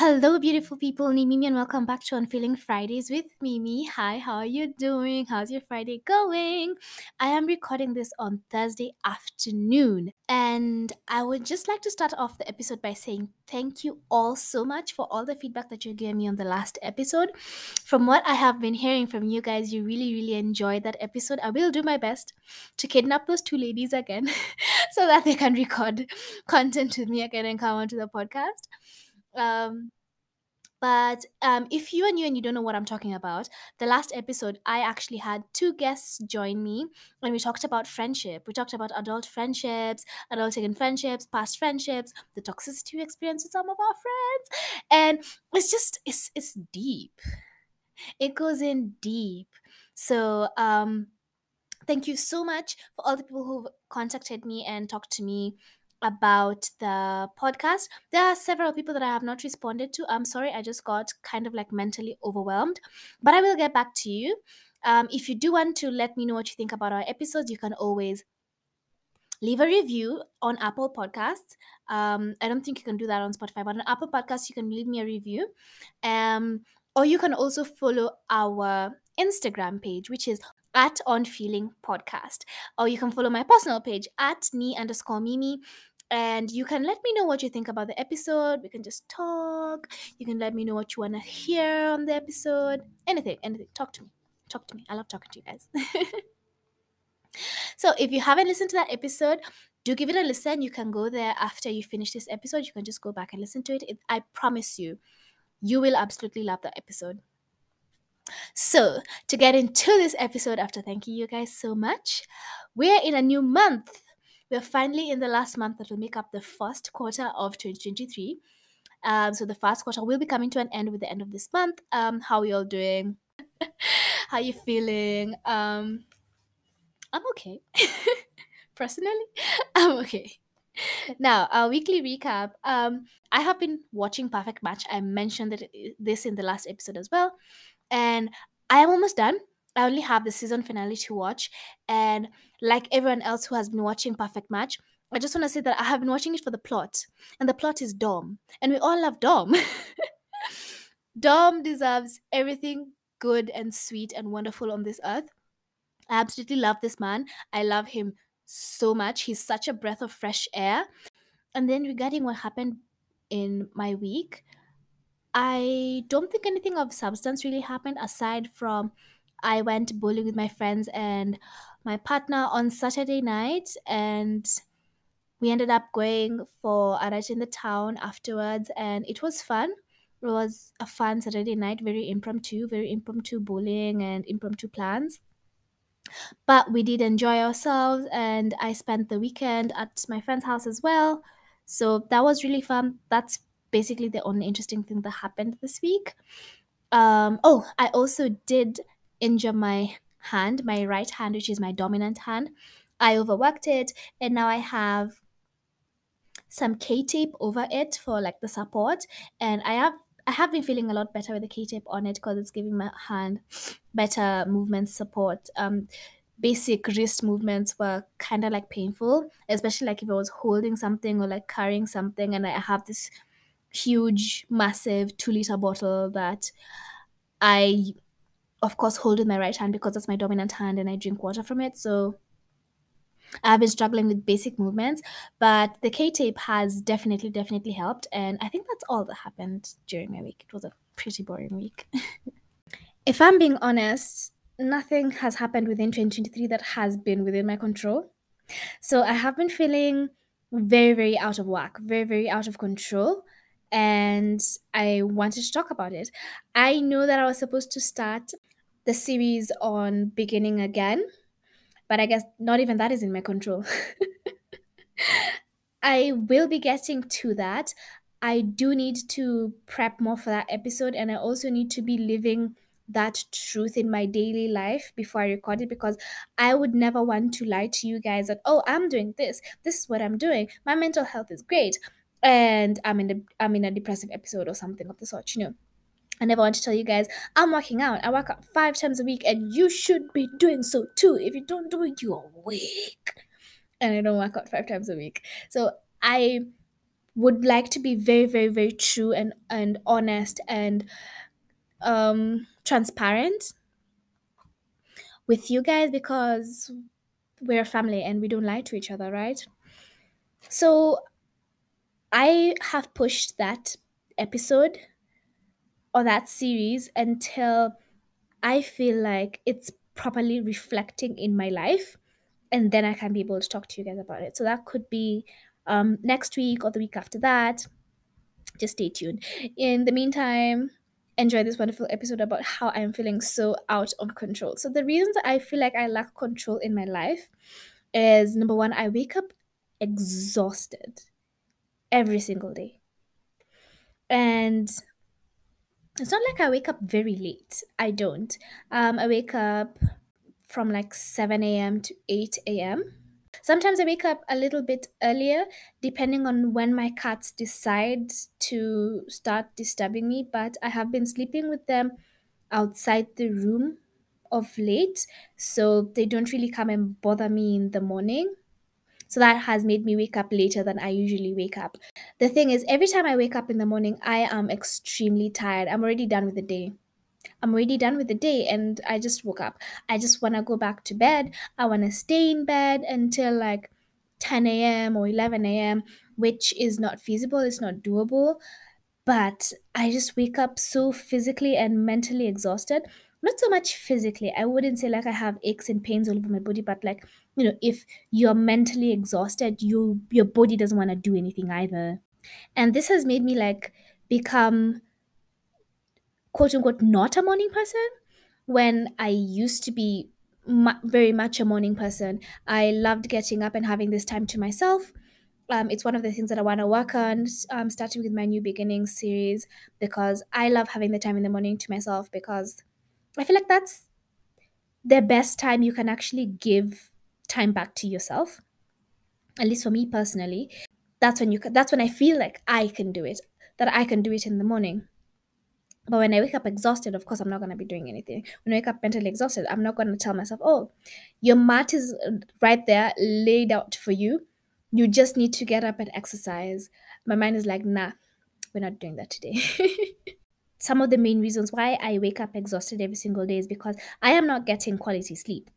Hello, beautiful people. Ni Mimi, and welcome back to On Feeling Fridays with Mimi. Hi, how are you doing? How's your Friday going? I am recording this on Thursday afternoon, and I would just like to start off the episode by saying thank you all so much for all the feedback that you gave me on the last episode. From what I have been hearing from you guys, you really, really enjoyed that episode. I will do my best to kidnap those two ladies again so that they can record content with me again and come onto the podcast. Um, but um, if you are new and you don't know what I'm talking about, the last episode, I actually had two guests join me and we talked about friendship. We talked about adult friendships, adulting friendships, past friendships, the toxicity we experience with some of our friends. And it's just, it's, it's deep. It goes in deep. So, um, thank you so much for all the people who've contacted me and talked to me about the podcast. There are several people that I have not responded to. I'm sorry, I just got kind of like mentally overwhelmed, but I will get back to you. Um, if you do want to let me know what you think about our episodes, you can always leave a review on Apple Podcasts. Um, I don't think you can do that on Spotify, but on Apple Podcasts, you can leave me a review. Um, or you can also follow our Instagram page, which is at On Feeling Podcast. Or you can follow my personal page at ni underscore mimi and you can let me know what you think about the episode. We can just talk. You can let me know what you want to hear on the episode. Anything, anything. Talk to me. Talk to me. I love talking to you guys. so, if you haven't listened to that episode, do give it a listen. You can go there after you finish this episode. You can just go back and listen to it. it I promise you, you will absolutely love that episode. So, to get into this episode, after thanking you guys so much, we're in a new month we're finally in the last month that will make up the first quarter of 2023. Um, so the first quarter will be coming to an end with the end of this month. Um, how are you all doing? how are you feeling? Um, I'm okay. Personally, I'm okay. Now, our weekly recap. Um, I have been watching Perfect Match. I mentioned that this in the last episode as well, and I am almost done. I only have the season finale to watch. And like everyone else who has been watching Perfect Match, I just want to say that I have been watching it for the plot. And the plot is Dom. And we all love Dom. Dom deserves everything good and sweet and wonderful on this earth. I absolutely love this man. I love him so much. He's such a breath of fresh air. And then regarding what happened in my week, I don't think anything of substance really happened aside from I went bowling with my friends and my partner on Saturday night, and we ended up going for a night in the town afterwards, and it was fun. It was a fun Saturday night, very impromptu, very impromptu bowling and impromptu plans. But we did enjoy ourselves, and I spent the weekend at my friend's house as well. So that was really fun. That's basically the only interesting thing that happened this week. Um, oh, I also did injure my hand, my right hand, which is my dominant hand. I overworked it and now I have some K tape over it for like the support. And I have I have been feeling a lot better with the K tape on it because it's giving my hand better movement support. Um, basic wrist movements were kind of like painful, especially like if I was holding something or like carrying something, and I have this huge, massive two liter bottle that I of course hold in my right hand because that's my dominant hand and I drink water from it. So I've been struggling with basic movements, but the K tape has definitely, definitely helped. And I think that's all that happened during my week. It was a pretty boring week. if I'm being honest, nothing has happened within 2023 that has been within my control. So I have been feeling very, very out of whack, very, very out of control. And I wanted to talk about it. I know that I was supposed to start the series on beginning again, but I guess not even that is in my control. I will be getting to that. I do need to prep more for that episode, and I also need to be living that truth in my daily life before I record it because I would never want to lie to you guys that oh I'm doing this this is what I'm doing my mental health is great and I'm in the I'm in a depressive episode or something of the sort you know I never want to tell you guys, I'm working out. I work out five times a week, and you should be doing so too. If you don't do it, you're weak. And I don't work out five times a week. So I would like to be very, very, very true and, and honest and um, transparent with you guys because we're a family and we don't lie to each other, right? So I have pushed that episode or that series until I feel like it's properly reflecting in my life. And then I can be able to talk to you guys about it. So that could be um, next week or the week after that. Just stay tuned. In the meantime, enjoy this wonderful episode about how I'm feeling so out of control. So, the reasons I feel like I lack control in my life is number one, I wake up exhausted every single day. And it's not like I wake up very late. I don't. Um, I wake up from like 7 a.m. to 8 a.m. Sometimes I wake up a little bit earlier, depending on when my cats decide to start disturbing me. But I have been sleeping with them outside the room of late, so they don't really come and bother me in the morning. So that has made me wake up later than I usually wake up. The thing is, every time I wake up in the morning, I am extremely tired. I'm already done with the day. I'm already done with the day and I just woke up. I just want to go back to bed. I want to stay in bed until like 10 a.m. or 11 a.m., which is not feasible. It's not doable. But I just wake up so physically and mentally exhausted. Not so much physically. I wouldn't say like I have aches and pains all over my body, but like, you know, if you're mentally exhausted, you your body doesn't want to do anything either. And this has made me like become quote unquote not a morning person when I used to be mu- very much a morning person. I loved getting up and having this time to myself. Um, it's one of the things that I want to work on, um, starting with my New Beginnings series, because I love having the time in the morning to myself because I feel like that's the best time you can actually give time back to yourself. At least for me personally, that's when you that's when I feel like I can do it, that I can do it in the morning. But when I wake up exhausted, of course, I'm not going to be doing anything. When I wake up mentally exhausted, I'm not going to tell myself, oh, your mat is uh, right there, laid out for you. You just need to get up and exercise. My mind is like, nah, we're not doing that today. Some of the main reasons why I wake up exhausted every single day is because I am not getting quality sleep.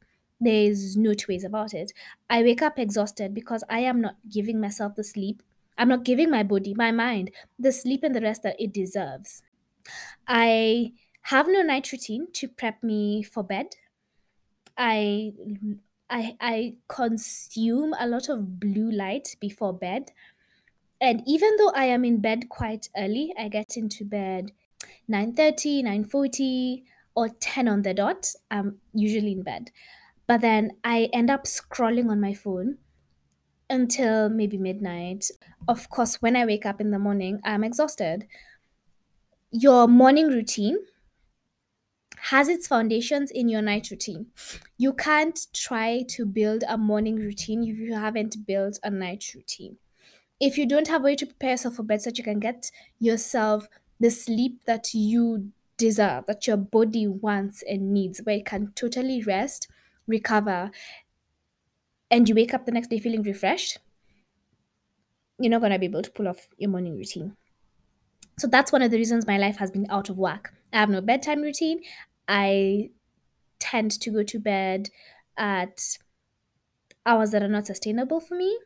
There's no two ways about it. I wake up exhausted because I am not giving myself the sleep. I'm not giving my body, my mind, the sleep and the rest that it deserves. I have no night routine to prep me for bed. I I I consume a lot of blue light before bed. And even though I am in bed quite early, I get into bed 9:30, 9:40 or 10 on the dot. I'm usually in bed. But then I end up scrolling on my phone until maybe midnight. Of course, when I wake up in the morning, I'm exhausted. Your morning routine has its foundations in your night routine. You can't try to build a morning routine if you haven't built a night routine. If you don't have a way to prepare yourself for bed so that you can get yourself the sleep that you deserve, that your body wants and needs, where you can totally rest, recover, and you wake up the next day feeling refreshed, you're not going to be able to pull off your morning routine. So that's one of the reasons my life has been out of whack. I have no bedtime routine. I tend to go to bed at hours that are not sustainable for me.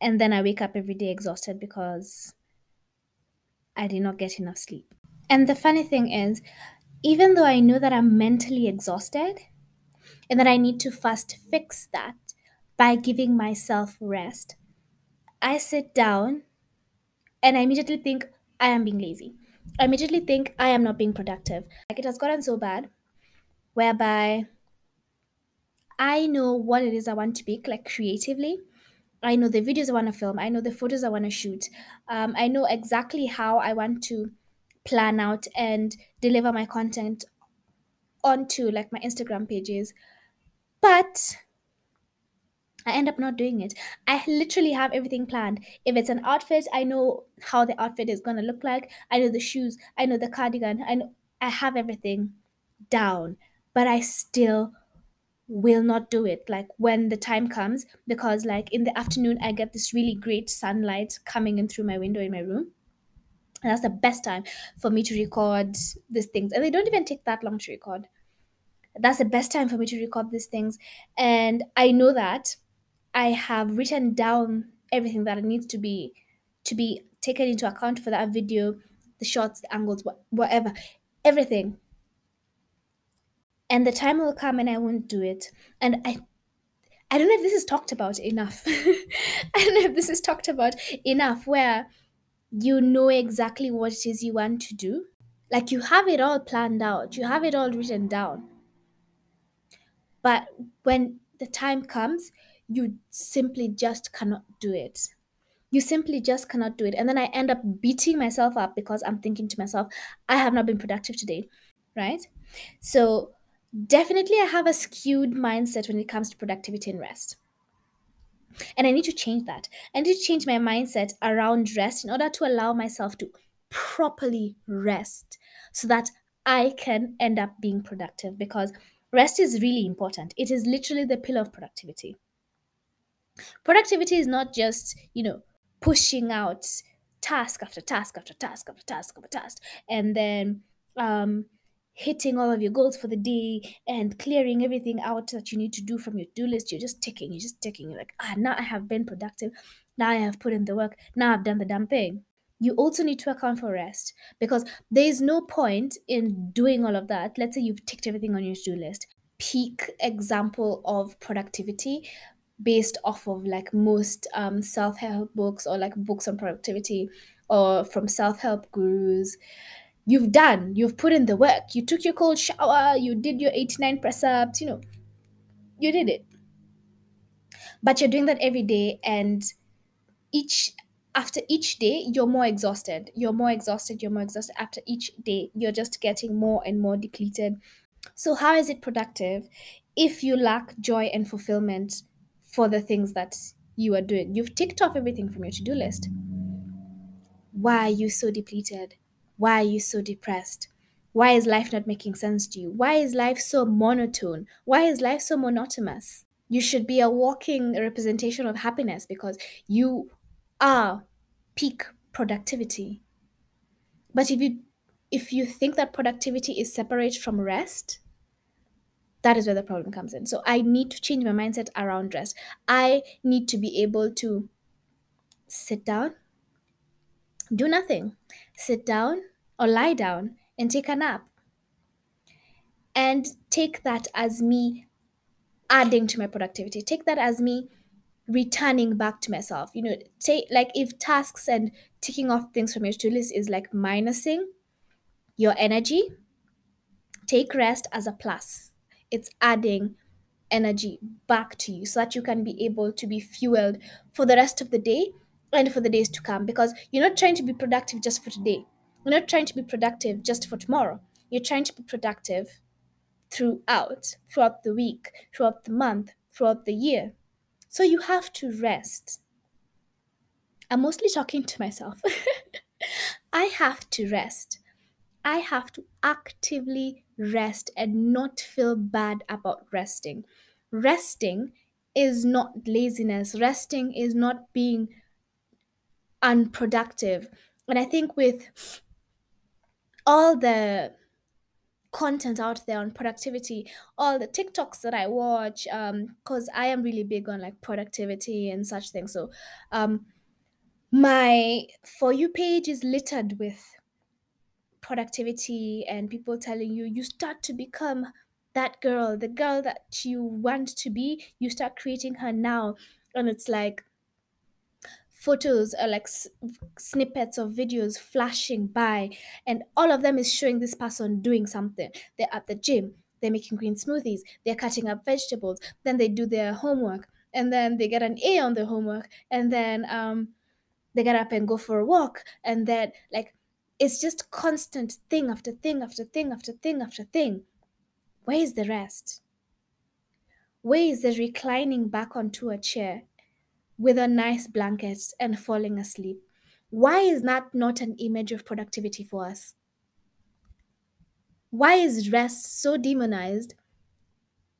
And then I wake up every day exhausted because I did not get enough sleep. And the funny thing is, even though I know that I'm mentally exhausted and that I need to first fix that by giving myself rest, I sit down and I immediately think I am being lazy. I immediately think I am not being productive. Like it has gotten so bad whereby I know what it is I want to make, like creatively. I know the videos I want to film. I know the photos I want to shoot. Um, I know exactly how I want to plan out and deliver my content onto like my Instagram pages. But I end up not doing it. I literally have everything planned. If it's an outfit, I know how the outfit is gonna look like. I know the shoes. I know the cardigan. I know I have everything down, but I still will not do it like when the time comes because like in the afternoon i get this really great sunlight coming in through my window in my room and that's the best time for me to record these things and they don't even take that long to record that's the best time for me to record these things. And i know that i have written down everything that needs to be to be taken into account for that video the shots the angles wha- whatever everything. And the time will come and i won't do it. And i i don't know if this is talked about enough. I don't know if this is talked about enough where you know exactly what it is you want to do. Like you have it all planned out. You have it all written down but when the time comes you simply just cannot do it. You simply just cannot do it. And then i end up beating myself up because i'm thinking to myself i have not been productive today right? So definitely i have a skewed mindset when it comes to productivity and rest. And i need to change that. I need to change my mindset around rest in order to allow myself to properly rest so that i can end up being productive because rest is really important. It is literally the pillar of productivity. Productivity is not just you know pushing out task after task after task after task after task and then um hitting all of your goals for the day and clearing everything out that you need to do from your to-do list. You're just ticking you're just ticking. You're like ah now i have been productive. Now i have put in the work. Now i've done the damn thing you also need to account for rest because there is no point in doing all of that. Let's say you've ticked everything on your to-do list. Peak example of productivity based off of like most um, self-help books or like books on productivity or from self-help gurus. You've done. You've put in the work. You took your cold shower. You did your 89 press ups you know. You did it. But you're doing that every day and each after each day you're more exhausted. You're more exhausted you're more exhausted. After each day you're just getting more and more depleted. So how is it productive if you lack joy and fulfillment for the things that you are doing? You've ticked off everything from your to-do list. Why are you so depleted? Why are you so depressed? Why is life not making sense to you? Why is life so monotone? Why is life so monotonous? You should be a walking representation of happiness because you are peak productivity. But if you if you think that productivity is separate from rest that is where the problem comes in. So i need to change my mindset around rest. I need to be able to sit down do nothing sit down or lie down and take a nap. And take that as me adding to my productivity. Take that as me returning back to myself. You know take like if tasks and ticking off things from your to-do list is like minusing your energy take rest as a plus. It's adding energy back to you so that you can be able to be fueled for the rest of the day and for the days to come. Because you're not trying to be productive just for today. You're not trying to be productive just for tomorrow. You're trying to be productive throughout throughout the week throughout the month throughout the year so you have to rest i'm mostly talking to myself i have to rest I have to actively rest and not feel bad about resting. Resting is not laziness, resting is not being unproductive. And I think with all the content out there on productivity, all the TikToks that I watch, um because I am really big on like productivity and such things. So, um, my For You page is littered with productivity and people telling you you start to become that girl the girl that you want to be. You start creating her now. And it's like photos or like s- snippets of videos flashing by and all of them is showing this person doing something. They're at the gym they're making green smoothies they're cutting up vegetables then they do their homework and then they get an a on their homework and then um they get up and go for a walk and then like it's just constant thing after thing after thing after thing after thing. Where is the rest? Where is the reclining back onto a chair with a nice blanket and falling asleep why is that not an image of productivity for us why is rest so demonized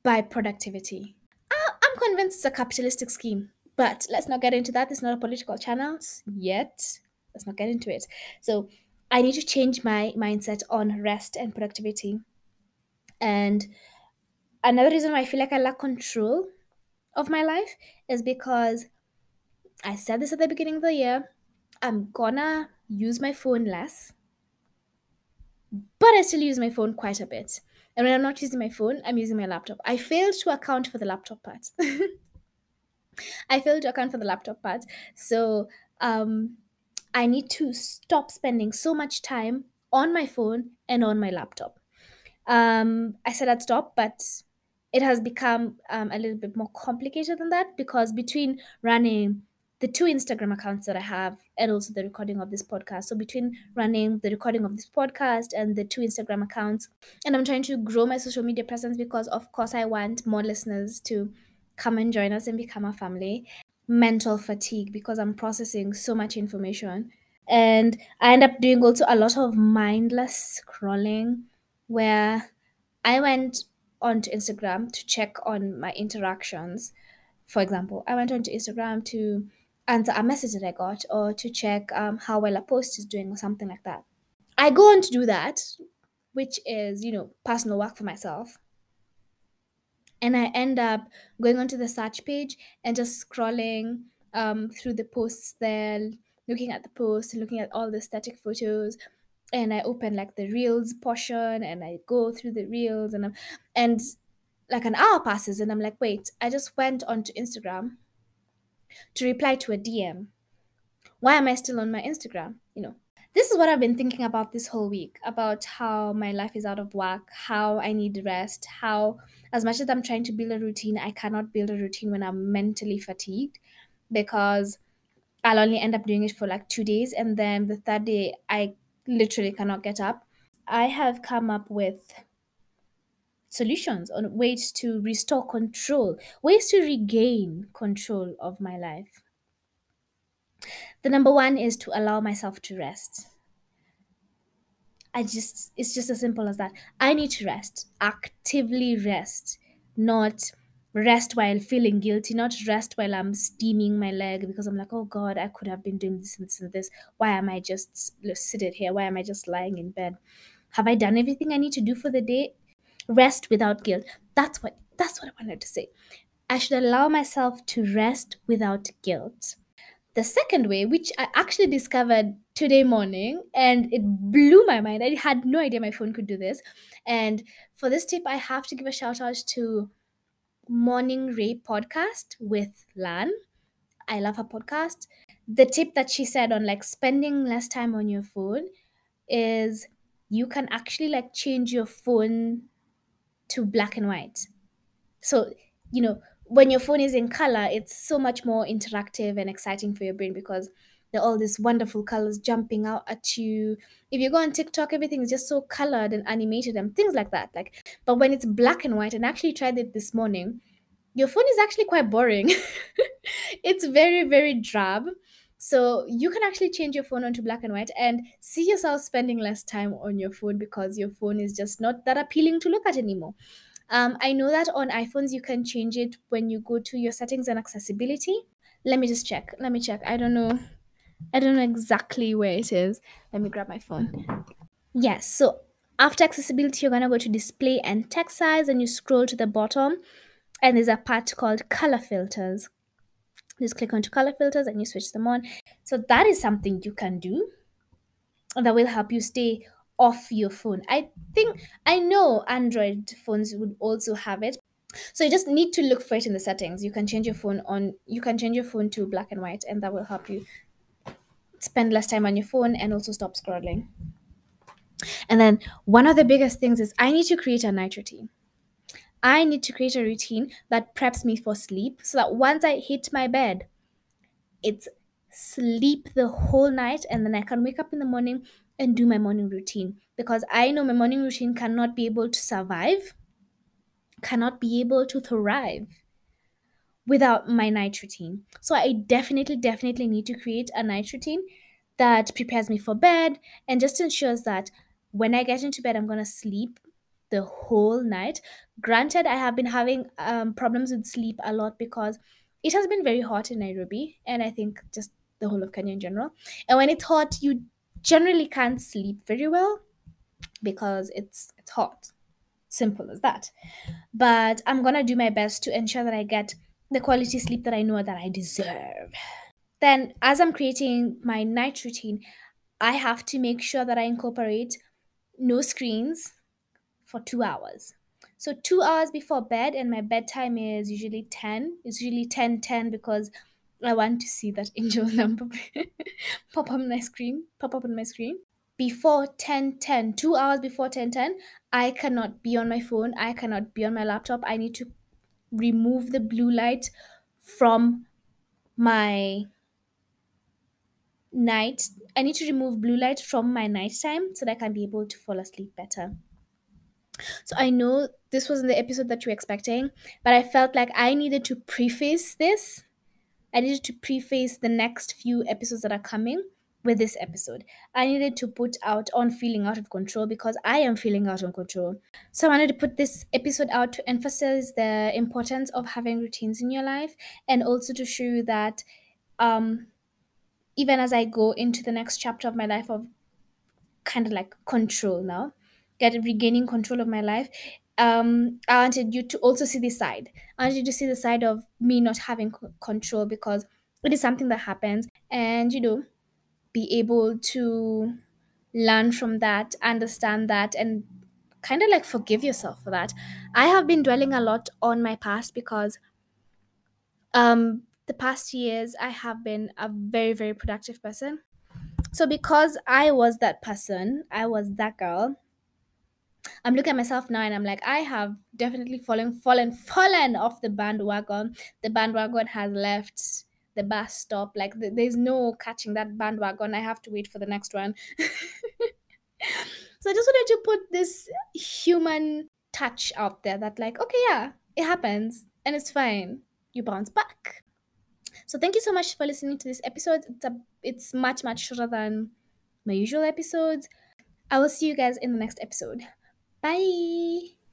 by productivity. Uh, I'm convinced it's a capitalistic scheme, but let's not get into that. It's not a political channel yet. Let's not get into it. So I need to change my mindset on rest and productivity. And another reason why I feel like I lack control of my life is because I said this at the beginning of the year. I'm gonna use my phone less, but I still use my phone quite a bit. And when I'm not using my phone, I'm using my laptop. I failed to account for the laptop part. I failed to account for the laptop part. So um, I need to stop spending so much time on my phone and on my laptop. Um, I said I'd stop, but it has become um, a little bit more complicated than that because between running the two Instagram accounts that I have and also the recording of this podcast. So between running the recording of this podcast and the two Instagram accounts, and I'm trying to grow my social media presence because of course I want more listeners to come and join us and become a family. Mental fatigue because I'm processing so much information. And I end up doing also a lot of mindless scrolling where I went onto Instagram to check on my interactions. For example, I went onto Instagram to answer a message that I got or to check um, how well a post is doing or something like that. I go on to do that, which is, you know, personal work for myself. And I end up going onto the search page and just scrolling um, through the posts there, looking at the posts, looking at all the static photos. And I open like the reels portion and I go through the reels and I'm, and like an hour passes and I'm like, wait, I just went onto Instagram to reply to a DM. Why am I still on my Instagram? You know, this is what I've been thinking about this whole week about how my life is out of whack, how I need rest, how, as much as I'm trying to build a routine, I cannot build a routine when I'm mentally fatigued because I'll only end up doing it for like two days. And then the third day, I literally cannot get up. I have come up with solutions on ways to restore control, ways to regain control of my life. The number one is to allow myself to rest. I just, it's just as simple as that. I need to rest, actively rest, not rest while feeling guilty, not rest while I'm steaming my leg because I'm like, oh God, I could have been doing this and this and this. Why am I just seated here? Why am I just lying in bed? Have I done everything I need to do for the day? Rest without guilt. That's what that's what I wanted to say. I should allow myself to rest without guilt. The second way, which I actually discovered today morning and it blew my mind. I had no idea my phone could do this. And for this tip, I have to give a shout out to Morning Ray podcast with Lan. I love her podcast. The tip that she said on like spending less time on your phone is you can actually like change your phone to black and white. So, you know, when your phone is in color, it's so much more interactive and exciting for your brain because there are all these wonderful colors jumping out at you. If you go on TikTok, everything is just so colored and animated and things like that. Like, but when it's black and white, and I actually tried it this morning, your phone is actually quite boring. it's very, very drab. So you can actually change your phone onto black and white and see yourself spending less time on your phone because your phone is just not that appealing to look at anymore. Um, I know that on iPhones you can change it when you go to your settings and accessibility. Let me just check. Let me check. I don't know. I don't know exactly where it is. Let me grab my phone. Yes, so after accessibility, you're gonna go to display and text size and you scroll to the bottom and there's a part called color filters. Just click onto color filters and you switch them on. So that is something you can do that will help you stay off your phone. I think I know Android phones would also have it. So you just need to look for it in the settings. You can change your phone on you can change your phone to black and white and that will help you spend less time on your phone and also stop scrolling. And then one of the biggest things is I need to create a night routine. I need to create a routine that preps me for sleep so that once I hit my bed, it's sleep the whole night and then I can wake up in the morning and do my morning routine because I know my morning routine cannot be able to survive, cannot be able to thrive without my night routine. So I definitely, definitely need to create a night routine that prepares me for bed and just ensures that when I get into bed, I'm going to sleep the whole night. Granted, I have been having um, problems with sleep a lot because it has been very hot in Nairobi, and I think just the whole of Kenya in general. And when it's hot, you generally can't sleep very well because it's it's hot. Simple as that. But I'm gonna do my best to ensure that I get the quality sleep that I know that I deserve. Then, as I'm creating my night routine, I have to make sure that I incorporate no screens for two hours. So two hours before bed, and my bedtime is usually 10. It's usually 10 10 because I want to see that angel number pop up on my screen, pop up on my screen. Before 10 10, two hours before 10 10, I cannot be on my phone. I cannot be on my laptop. I need to remove the blue light from my night. I need to remove blue light from my nighttime so that I can be able to fall asleep better. So I know this wasn't the episode that you were expecting, but I felt like I needed to preface this. I needed to preface the next few episodes that are coming with this episode. I needed to put out on feeling out of control because I am feeling out of control. So I wanted to put this episode out to emphasize the importance of having routines in your life and also to show you that um even as I go into the next chapter of my life of kind of like control now, get regaining control of my life. Um, I wanted you to also see this side. I wanted you to see the side of me not having c- control because it is something that happens, and you know, be able to learn from that, understand that, and kind of like forgive yourself for that. I have been dwelling a lot on my past because um the past years I have been a very very productive person. So because I was that person, I was that girl. I'm looking at myself now and I'm like, I have definitely fallen, fallen, fallen off the bandwagon. The bandwagon has left the bus stop. Like th- there's no catching that bandwagon. I have to wait for the next one. so I just wanted to put this human touch out there that like, okay, yeah, it happens and it's fine. You bounce back. So thank you so much for listening to this episode. It's a it's much much shorter than my usual episodes. I will see you guys in the next episode. 拜。